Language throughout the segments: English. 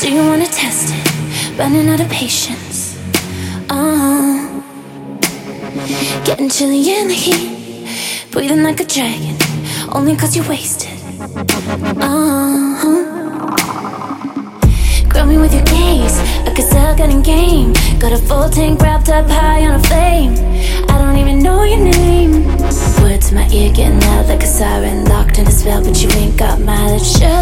Do you wanna test it? Running out of patience. Uh, getting chilly in the heat, breathing like a dragon, only cause you wasted. Uh, grow me with your game. Got a full tank wrapped up high on a flame. I don't even know your name. Words in my ear getting loud like a siren, locked in a spell, but you ain't got mileage. Sherlock,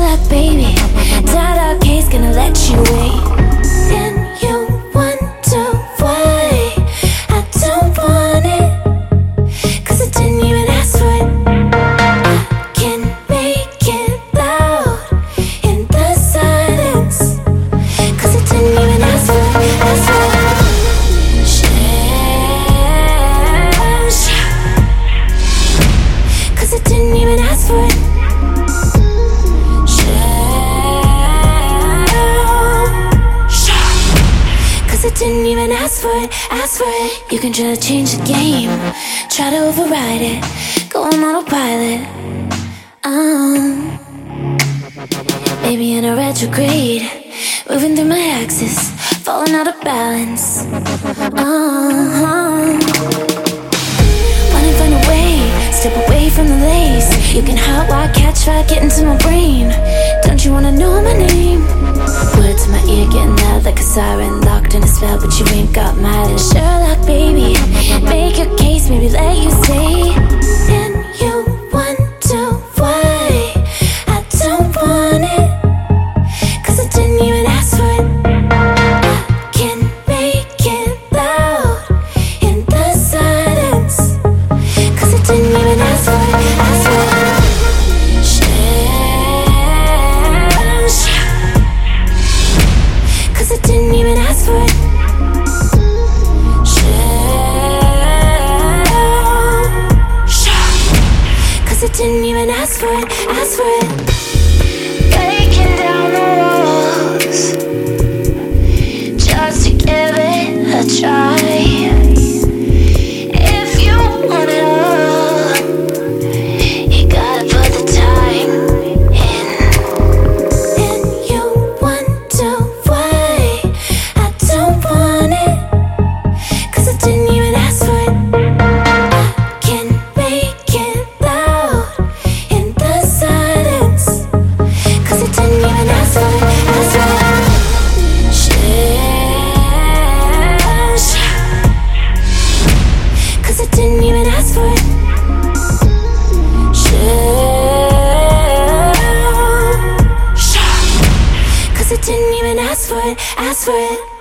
ask for it, ask for it. You can try to change the game, try to override it, go on autopilot. Um, maybe in a retrograde, moving through my axis, falling out of balance. Uh-huh. Wanna find a way, step away from the lace. You can hot wire, catch fire, get into my brain. Don't you wanna know my name? Siren Locked in a spell but you ain't got mileage Sherlock baby, make your case, didn't even ask for it, ask for it. Didn't even ask for it, ask for it.